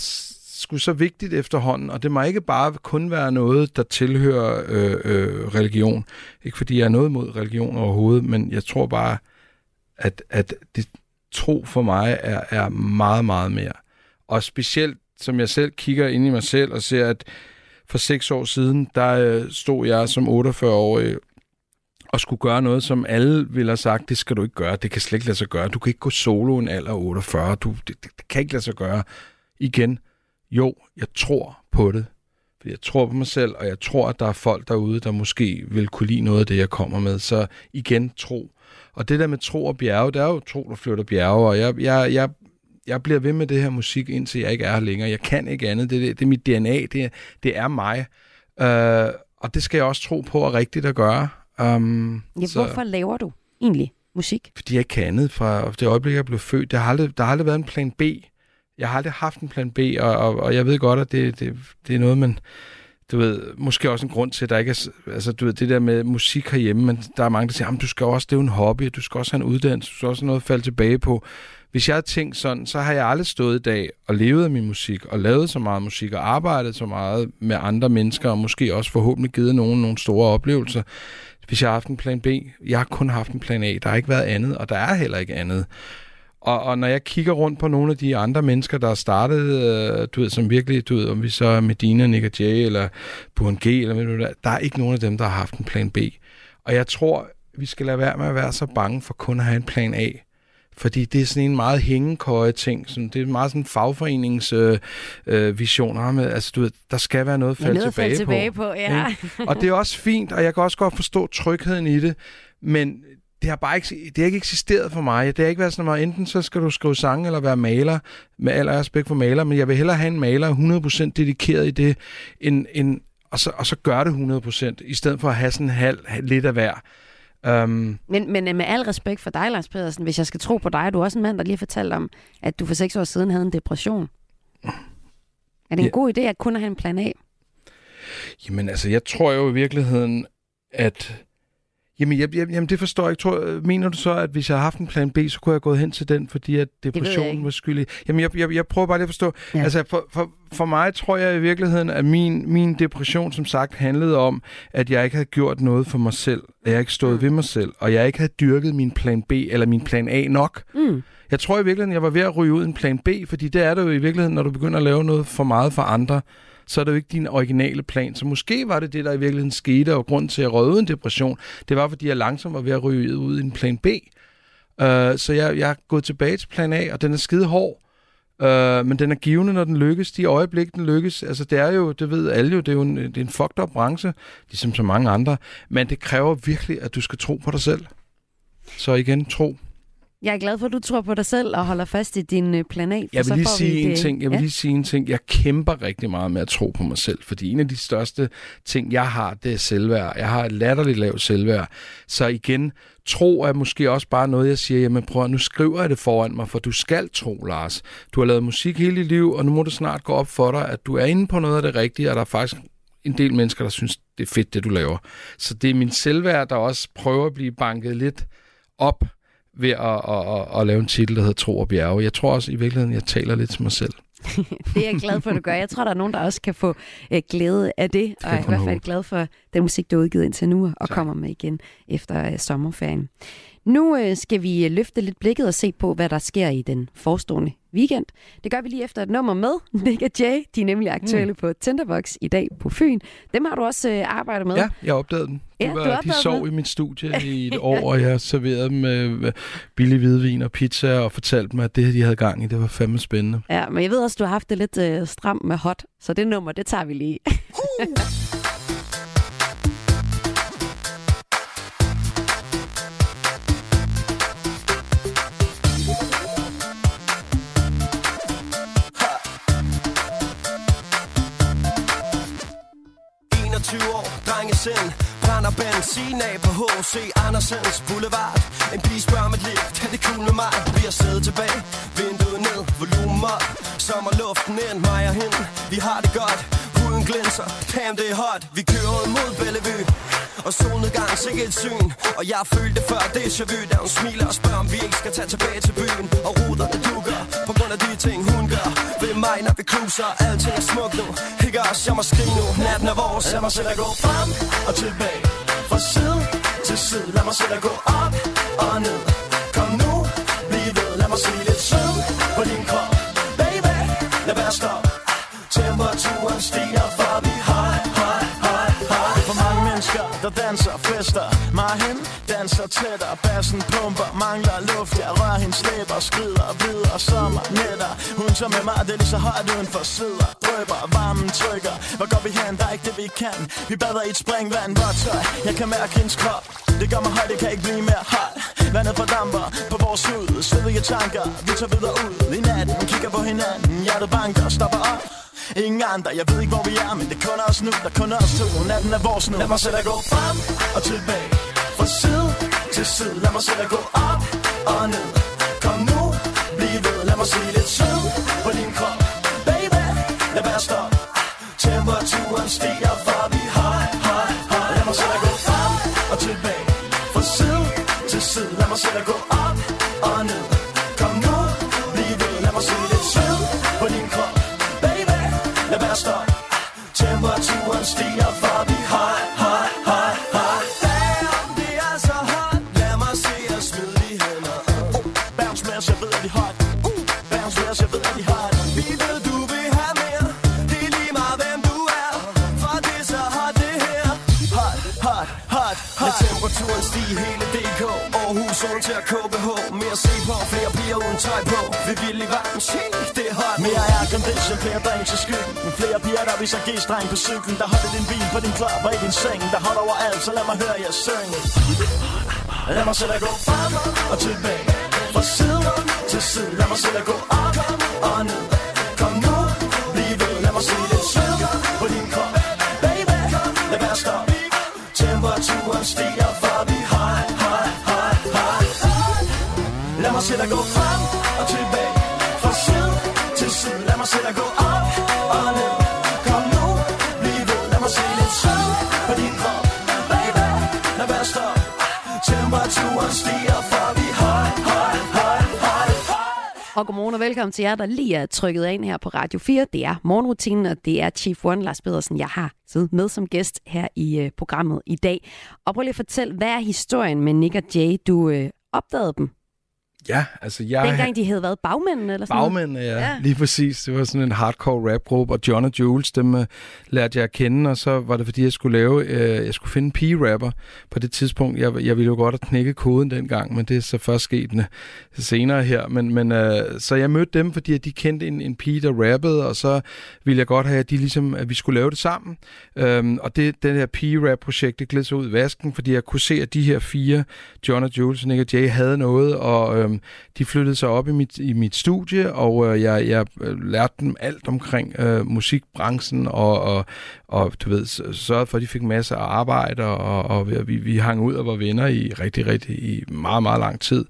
sgu så vigtigt efterhånden, og det må ikke bare kun være noget, der tilhører øh, øh, religion. Ikke fordi jeg er noget mod religion overhovedet, men jeg tror bare, at, at det, tro for mig er, er meget, meget mere. Og specielt, som jeg selv kigger ind i mig selv og ser, at for seks år siden, der øh, stod jeg som 48-årig og skulle gøre noget, som alle ville have sagt, det skal du ikke gøre, det kan slet ikke lade sig gøre. Du kan ikke gå solo en alder 48, du, det, det, det kan ikke lade sig gøre. Igen, jo, jeg tror på det, fordi jeg tror på mig selv, og jeg tror, at der er folk derude, der måske vil kunne lide noget af det, jeg kommer med. Så igen, tro. Og det der med tro og bjerge, det er jo tro, der flytter bjerge, og jeg, jeg, jeg, jeg bliver ved med det her musik, indtil jeg ikke er her længere. Jeg kan ikke andet. Det, det, det er mit DNA. Det, det er mig. Uh, og det skal jeg også tro på er rigtigt at gøre. Um, ja, så, hvorfor laver du egentlig musik? Fordi jeg ikke kan andet fra det øjeblik, jeg blev født. Der har aldrig, der har aldrig været en plan B. Jeg har aldrig haft en plan B, og, og, og jeg ved godt, at det, det, det er noget, man du ved, måske også en grund til, at der ikke er, altså du ved, det der med musik herhjemme, men der er mange, der siger, du skal også, det er jo en hobby, du skal også have en uddannelse, du skal også have noget at falde tilbage på. Hvis jeg har tænkt sådan, så har jeg aldrig stået i dag og levet af min musik, og lavet så meget musik, og arbejdet så meget med andre mennesker, og måske også forhåbentlig givet nogen nogle store oplevelser, hvis jeg har haft en plan B. Jeg har kun haft en plan A. Der har ikke været andet, og der er heller ikke andet. Og, og når jeg kigger rundt på nogle af de andre mennesker, der har startet, øh, du ved, som virkelig, du ved, om vi så er Medina, Nick og Jay, eller Burhan G, eller hvad der, der er ikke nogen af dem, der har haft en plan B. Og jeg tror, vi skal lade være med at være så bange for kun at have en plan A. Fordi det er sådan en meget hængekøje ting. Sådan, det er meget sådan en fagforenings øh, øh, visioner med, altså du ved, der skal være noget at falde, ja, tilbage, falde tilbage på. på ja. og det er også fint, og jeg kan også godt forstå trygheden i det, men det har bare ikke, det har ikke eksisteret for mig. Det har ikke været sådan, at enten så skal du skrive sange eller være maler, med al respekt for maler, men jeg vil hellere have en maler 100% dedikeret i det, end, end, og, så, og så gør det 100%, i stedet for at have sådan halv, lidt af hver. Um, Men, men øh, med al respekt for dig, Lars Pedersen, hvis jeg skal tro på dig, du er også en mand, der lige har fortalt om, at du for seks år siden havde en depression. Er det en Ja. god idé at kun have en plan A? Jamen altså, jeg tror jo i virkeligheden, at... Jamen, jeg, jeg, jamen det forstår jeg ikke. Tror, mener du så, at hvis jeg har haft en plan B, så kunne jeg have gået hen til den, fordi at depressionen var skyldig? Jamen, jeg, jeg, jeg prøver bare lige at forstå. Ja. Altså, for, for, for mig tror jeg i virkeligheden, at min, min depression, som sagt, handlede om, at jeg ikke havde gjort noget for mig selv. At jeg ikke stod Mm. ved mig selv. Og jeg ikke havde dyrket min plan B eller min plan A nok. Mm. Jeg tror i virkeligheden, jeg var ved at ryge ud en plan B, fordi det er det jo i virkeligheden, når du begynder at lave noget for meget for andre, så er det jo ikke din originale plan. Så måske var det det, der i virkeligheden skete, og grund til, at jeg en depression, det var, fordi jeg langsomt var ved at ryge ud i en plan B. Uh, så jeg, jeg er gået tilbage til plan A, og den er skide hård. Uh, men den er givende, når den lykkes. De øjeblik, den lykkes. Altså, det er jo, det ved alle jo, det er jo en, det er en fucked up branche, ligesom så mange andre. Men det kræver virkelig, at du skal tro på dig selv. Så igen, tro. Jeg er glad for, at du tror på dig selv og holder fast i din øh, plan A. For Jeg vil lige sige en det- ting. Jeg vil ja. lige sige en ting. Jeg kæmper rigtig meget med at tro på mig selv, fordi en af de største ting, jeg har, det er selvværd. Jeg har et latterligt lavt selvværd. Så igen, tro er måske også bare noget, jeg siger, jamen prøv at, nu skriver jeg det foran mig, for du skal tro, Lars. Du har lavet musik hele dit liv, og nu må det snart gå op for dig, at du er inde på noget af det rigtige, og der er faktisk en del mennesker, der synes, det er fedt, det du laver. Så det er min selvværd, der også prøver at blive banket lidt op ved at, at, at, at lave en titel, der hedder Tro og Bjerge. Jeg tror også i virkeligheden, jeg taler lidt til mig selv. [LAUGHS] Det er jeg glad for, at du gør. Jeg tror, der er nogen, der også kan få øh, glæde af det, og jeg er i hvert fald glad for den musik, du har udgivet indtil nu, og Tak. kommer med igen efter øh, sommerferien. Nu øh, skal vi øh, løfte lidt blikket og se på, hvad der sker i den forestående weekend. Det gør vi lige efter et nummer med [LAUGHS] Nick og Jay. De er nemlig aktuelle mm. på Tinderbox i dag på Fyn. Dem har du også øh, arbejdet med. Ja, jeg opdagede den. Ja, De, du var, de opdagede sov den. i mit studie i [LAUGHS] et år, og jeg serverede dem øh, billig hvidvin og pizza, og fortalte dem, at det, de havde gang i, det var fandme spændende. Ja, men jeg ved også, du har haft det lidt øh, stramt med hot, så det nummer, det tager vi lige. [LAUGHS] selv Brænder benzin af på H.C. Andersens Boulevard. En pige spørger mit liv, kan det cool med mig? Vi har siddet tilbage, vinduet ned, volumen op Sommerluften ind, mig og hende, vi har det godt. Huden glinser, damn det er hot. Vi kører ud mod Bellevue. Og solnedgang, sikke et syn. Og jeg følte før, det er vu Da hun smiler og spørger, om vi ikke skal tage tilbage til byen. Og ruderne dukker, på grund af de ting hun gør. Ved mig, når vi cruiser, alting er smukt nu. Hygger os, jeg må skrige nu, natten er vores Lad mig selv at gå frem og tilbage. Fra side til side, lad mig selv at gå op og ned. Kom nu, bliv ved, lad mig se lidt sød på din krop. Baby, lad være stop Temperaturen stiger, for vi high, high, high, high For mange mennesker, der danser og fester. Mig og hende danser tættere Bassen pumper, mangler luft Jeg rører hendes læber, skrider videre Sommer, nætter Hun tager med mig, det er lige så højt uden for sidder Drøber, varmen trykker. Hvor går vi hen? Der er ikke det vi kan. Vi bader i et springvand, vådt tøj. Jeg kan mærke hendes krop. Det gør mig højt, det kan ikke blive mere hot Vandet fordamper på vores hud. Svedige tanker, vi tager videre ud. I natten, kigger på hinanden. Hjertet banker, stopper op. Ingen andre, jeg ved ikke hvor vi er Men det er kun os nu, der er kun os to. Natten er vores nu. Lad mig selv at gå frem og tilbage. Fra side til side Lad mig se dig gå op og ned. Kom nu, bliv ved. Lad mig se lidt sved på din krop. Baby, lad være stop Temperaturen stiger For vi har, har, har. Lad mig se dig gå frem og tilbage. Fra side til side Lad mig se dig gå op og ned. Aarhus, KBH Mere se på, flere piger uden tøj på. Vi vil i varmen, se, det er hot. Mere er condition, flere drinks i skyggen. Flere piger, der viser G-streng på cyklen Der holder din bil på din klap og i din seng. Der holder over alt, så lad mig høre jer synge Lad mig se dig gå frem og tilbage. Fra side til side Lad mig se dig gå op og ned. Lad dig gå frem og tilbage. Fra side til side Lad mig se dig gå op og ned. Kom nu, bliv ved. Lad mig se lidt sved på din krop. Baby, lad være stop Temperaturen stiger For vi high, high, high, high Og godmorgen og velkommen til jer, der lige er trykket ind her på Radio 4. Det er morgenrutinen, og det er Chief One, Lars Pedersen, jeg har siddet med som gæst her i øh, programmet i dag. Og prøv lige at fortælle, hvad er historien med Nick og Jay? Du øh, opdagede dem, Ja, altså jeg... dengang de havde været bagmændene eller sådan noget. Bagmænd, ja, Ja. lige præcis. Det var sådan en hardcore rapgruppe, og John og Jules, dem uh, lærte jeg at kende, og så var det fordi, jeg skulle lave, uh, jeg skulle finde en pige-rapper på det tidspunkt. Jeg, jeg ville jo godt have knækket koden dengang, men det er så først sket uh, senere her. Men, men uh, så jeg mødte dem, fordi de kendte en, en pige, der rappede, og så ville jeg godt have, at, de ligesom, at vi skulle lave det sammen. Um, og det, den her pige-rap-projekt, det gled sig ud i vasken, fordi jeg kunne se, at de her fire, John og Jules, Nick og Jay, havde noget, og Øhm, de flyttede sig op i mit, i mit studie, og øh, jeg, jeg øh, lærte dem alt omkring øh, musikbranchen, og, og, og du ved, sørgede for, at de fik masser af arbejde, og, og vi, vi hang ud og var venner i rigtig, rigtig, i meget, meget lang tid.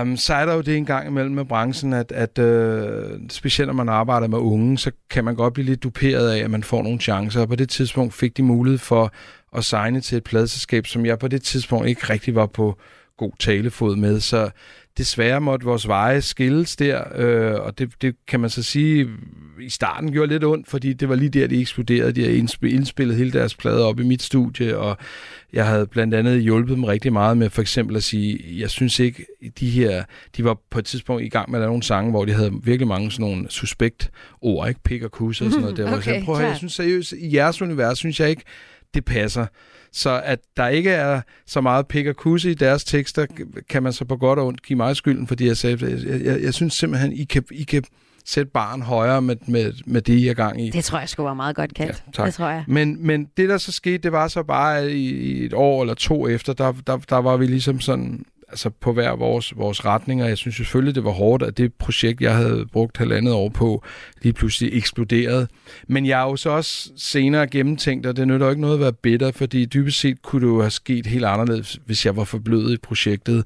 Um, så er der jo det en gang imellem med branchen, at, at uh, specielt når man arbejder med unge, så kan man godt blive lidt duperet af, at man får nogle chancer. Og på det tidspunkt fik de mulighed for at signe til et pladselskab, som jeg på det tidspunkt ikke rigtig var på god talefod med. Så desværre måtte vores veje skilles der, øh, og det, det kan man så sige, i starten gjorde lidt ondt, fordi det var lige der, de eksploderede. De havde indsp- indspillet hele deres plade op i mit studie, og jeg havde blandt andet hjulpet dem rigtig meget med for eksempel at sige, jeg synes ikke, de her, de var på et tidspunkt i gang med at lave nogle sange, hvor de havde virkelig mange sådan nogle suspekt ord, ikke? Pik og kus og sådan noget. Der, hvor jeg [LAUGHS] Okay, sagde, prøv at høre, jeg synes seriøst, i jeres univers, synes jeg ikke, det passer. Så at der ikke er så meget pik og kusse i deres tekster, kan man så på godt og ondt give mig skylden, fordi jeg sagde, jeg, jeg, jeg synes simpelthen, I kan, I kan sætte barn højere med, med, med det, I er gang i. Det tror jeg skulle være meget godt kaldt. Ja, tak. Det tror jeg. Men, men det, der så skete, det var så bare, at i, i et år eller to efter, der, der, der var vi ligesom sådan altså på hver vores, vores retninger. Jeg synes selvfølgelig, det var hårdt, at det projekt, jeg havde brugt halvandet år på, lige pludselig eksploderede. Men jeg har jo så også senere gennemtænkt, og det nytter jo ikke noget at være bitter, fordi dybest set kunne det jo have sket helt anderledes, hvis jeg var forblødet i projektet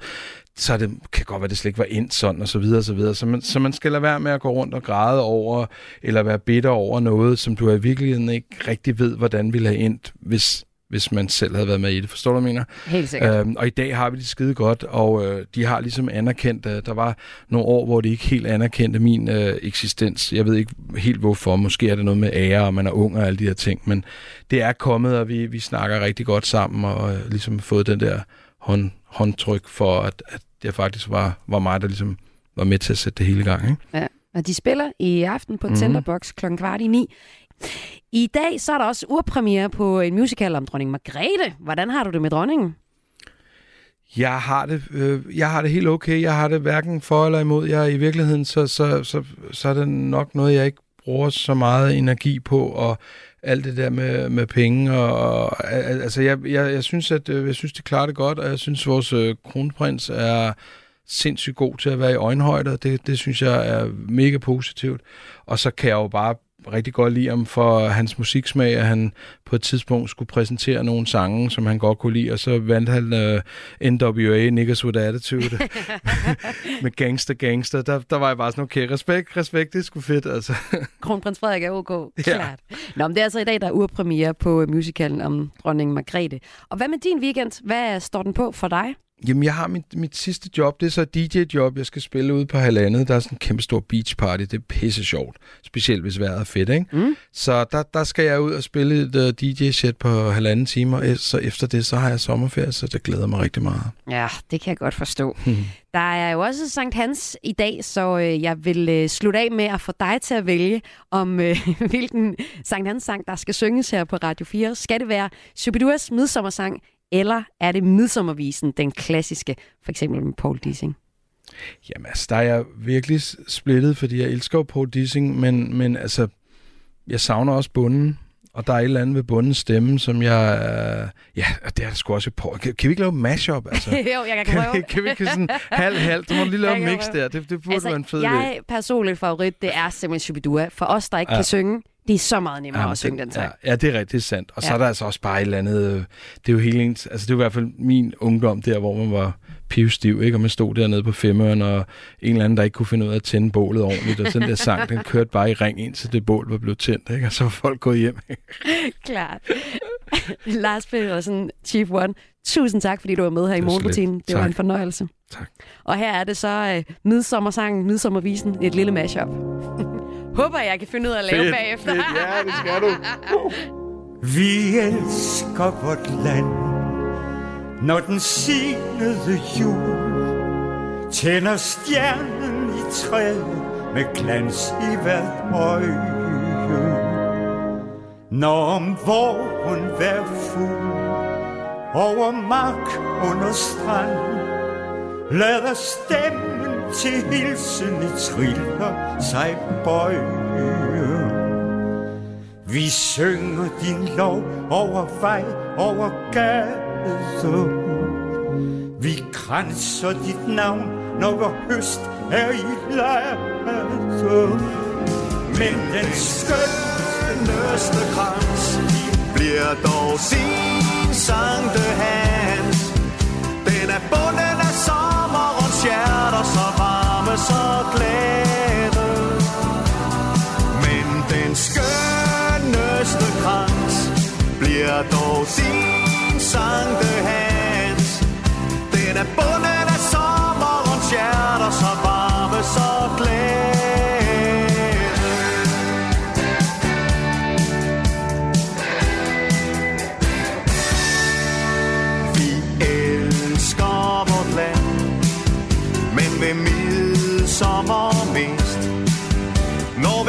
så det kan godt være, at det slet ikke var endt sådan, og så videre, og så videre. Så man, så man skal lade være med at gå rundt og græde over, eller være bitter over noget, som du i virkeligheden ikke rigtig ved, hvordan ville have endt, hvis, hvis man selv havde været med i det. Forstår du, hvad jeg mener? Helt sikkert. Øhm, og i dag har vi det skide godt, og øh, de har ligesom anerkendt, at der var nogle år, hvor de ikke helt anerkendte min øh, eksistens. Jeg ved ikke helt hvorfor. Måske er det noget med ære, og man er ung og alle de her ting. Men det er kommet, og vi, vi snakker rigtig godt sammen, og øh, ligesom fået den der hånd, håndtryk for, at, at det faktisk var, var mig, der ligesom var med til at sætte det hele i gang. Ikke? Ja. Og de spiller i aften på mm-hmm. Tinderbox kl. kvart i ni. I dag så er der også urpremiere på en musical om dronning Margrethe. Hvordan har du det med dronningen? Jeg har det, øh, jeg har det helt okay. Jeg har det hverken for eller imod. Jeg i virkeligheden, så, så, så, så er det nok noget, jeg ikke bruger så meget energi på, og alt det der med, med penge. Og, og, altså, jeg, jeg, jeg, synes, at øh, jeg synes, det klarer det godt, og jeg synes, vores øh, kronprins er sindssygt god til at være i øjenhøjde, og det, det synes jeg er mega positivt. Og så kan jeg jo bare rigtig godt lide ham for hans musiksmag, at han på et tidspunkt skulle præsentere nogle sange, som han godt kunne lide, og så vandt han uh, NWA, Niggas With Attitude, [LAUGHS] med Gangster Gangster. Der, der var jeg bare sådan, okay, respekt, respekt, det er sgu fedt, altså. [LAUGHS] Kronprins Frederik er OK, Ja. klart. Nå, men det er altså i dag, der er urpremiere på musicalen om dronning Margrethe. Og hvad med din weekend? Hvad står den på for dig? Jamen, jeg har mit, mit sidste job, det er så DJ-job, jeg skal spille ude på halvandet. Der er sådan en kæmpe stor beach party, det er pisse sjovt. Specielt hvis vejret er fedt, ikke? Mm. Så der, der skal jeg ud og spille et uh, DJ-set på halvanden time, og så efter det, så har jeg sommerferie, så det glæder mig rigtig meget. Ja, det kan jeg godt forstå. Der er jo også Sankt Hans i dag, så øh, jeg vil øh, slutte af med at få dig til at vælge, om øh, [LAUGHS] hvilken Sankt Hans sang, der skal synges her på Radio 4. Skal det være Shubiduas midsommersang, eller er det midsommervisen, den klassiske, for eksempel med Paul Dissing? Jamen altså, der er jeg virkelig splittet, fordi jeg elsker Paul Dissing, men, men altså, jeg savner også bunden. Og der er et eller andet ved bundens stemme, som jeg... Øh, ja, det er der sgu også på. Kan, kan vi ikke lave mashup? [LAUGHS] Altså? jo, jeg kan kan, prøve. vi, kan vi ikke sådan halv-halv? Du må lige lave en mix prøve. der. Det, det burde altså, være en fed idé. jeg personligt favorit, det er simpelthen Shubidua. For os, der ikke ja. kan synge, det er så meget nemmere Jamen, at synge den sang. Ja, ja, det er er sandt. Og så Ja. er der altså også bare et eller andet... øh, Det er jo helt ens... Altså, det er i hvert fald min ungdom der, hvor man var pivstiv, ikke? Og man stod dernede på femøren, og en eller anden, der ikke kunne finde ud af at tænde bålet ordentligt. Og sådan der sang, den kørte bare i ring, indtil det bål var blevet tændt, ikke? Og så var folk gået hjem. [LAUGHS] Klart. [LAUGHS] Lars Pedersen, Chief One. Tusind tak, fordi du var med her i var så morgenrutinen. Det var Tak. en fornøjelse. Tak. Og her er det så øh, midsommersangen, midsommervisen, et lille mashup. [LAUGHS] Håber, jeg kan finde ud af at lave Fedt, bagefter. fedt. Ja, det skal du. [LAUGHS] Vi elsker vort land, når den sinede jul tænder stjernen i træet med glans i hvert øje. Når om våren vær fuld over mark under strand, lader stemmen til hilsen i triller sig bøje. Vi synger din lov over vej, over gade. Vi kranser dit navn, når vor høst er i lade. Men den skønneste krans bliver dog sin Sankte Hans. Den er bundet hjerter, så varme, så glade. Men den skønneste krans bliver dog din Sankte Hans. Den er bunden af sommerens hjerter, så varme,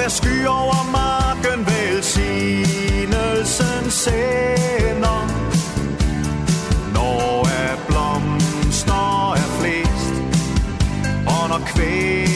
hver sky over marken velsignelsen sender. Når er blomster er flest, og når kvæl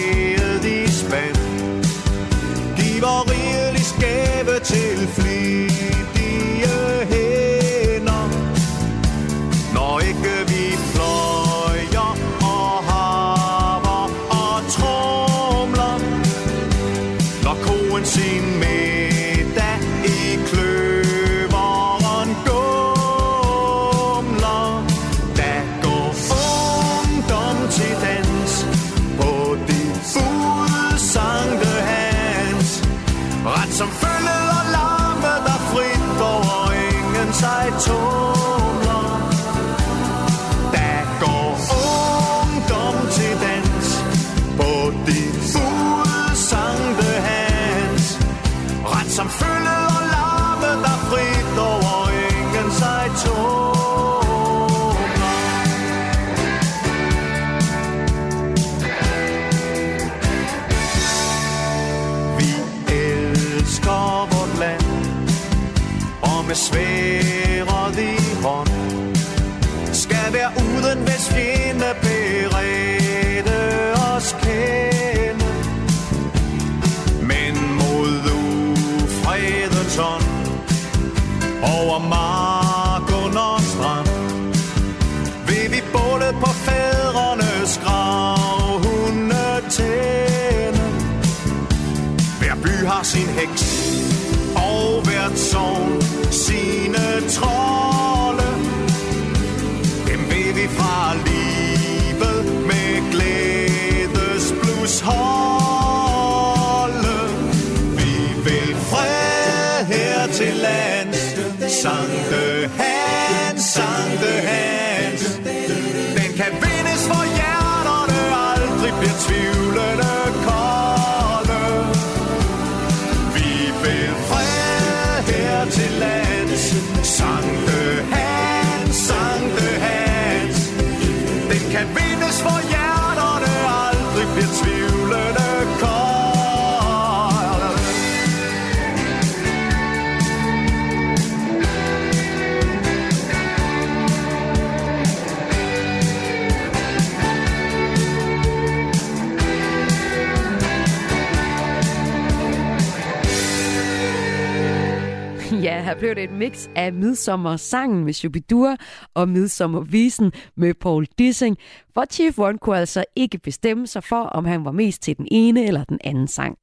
her blev det et mix af midsommersangen med Shubidua og midsommervisen med Paul Dissing, hvor Chief One kunne altså ikke bestemme sig for, om han var mest til den ene eller den anden sang.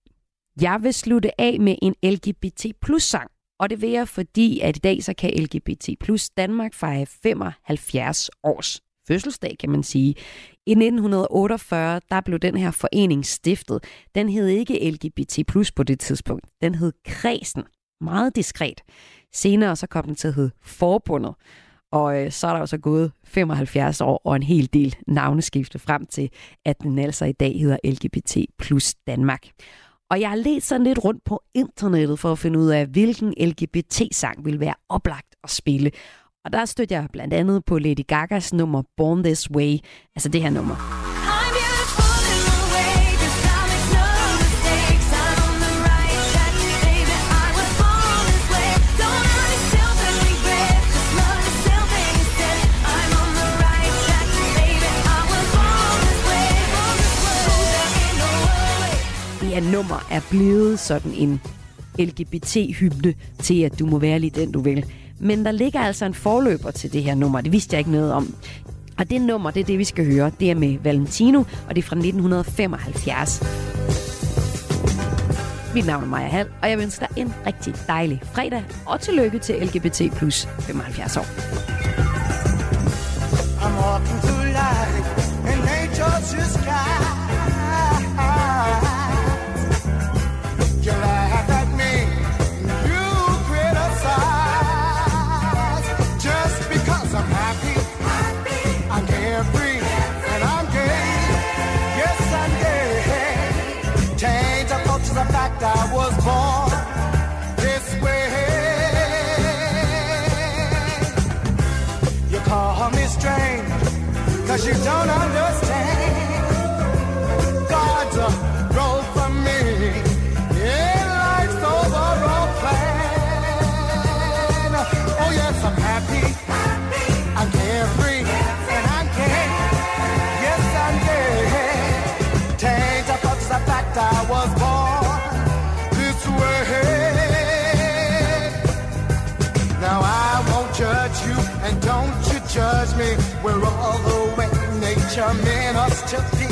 Jeg vil slutte af med en LGBT plus sang, og det vil jeg, fordi at i dag så kan LGBT plus Danmark fejre 75 års fødselsdag, kan man sige. I 1948, der blev den her forening stiftet. Den hed ikke LGBT på det tidspunkt. Den hed Kredsen. Meget diskret. Senere så kom den til at hedde Forbundet. Og øh, så er der jo så gået 75 år og en hel del navneskifte frem til, at den altså i dag hedder LGBT plus Danmark. Og jeg har let sådan lidt rundt på internettet for at finde ud af, hvilken LGBT-sang vil være oplagt at spille. Og der stødte jeg blandt andet på Lady Gagas nummer Born This Way, altså det her nummer. Her nummer er blevet sådan en LGBT-hymne til, at du må være lige den, du vil. Men der ligger altså en forløber til det her nummer. Det vidste jeg ikke noget om. Og det nummer, det er det, vi skal høre. Det er med Valentino, og det er fra 1975. Mit navn er Maja Hall, og jeg ønsker dig en rigtig dejlig fredag. Og tillykke til LGBT plus 75 år. I'm walking through life in nature's sky. Cause you don't understand. Meant us to be.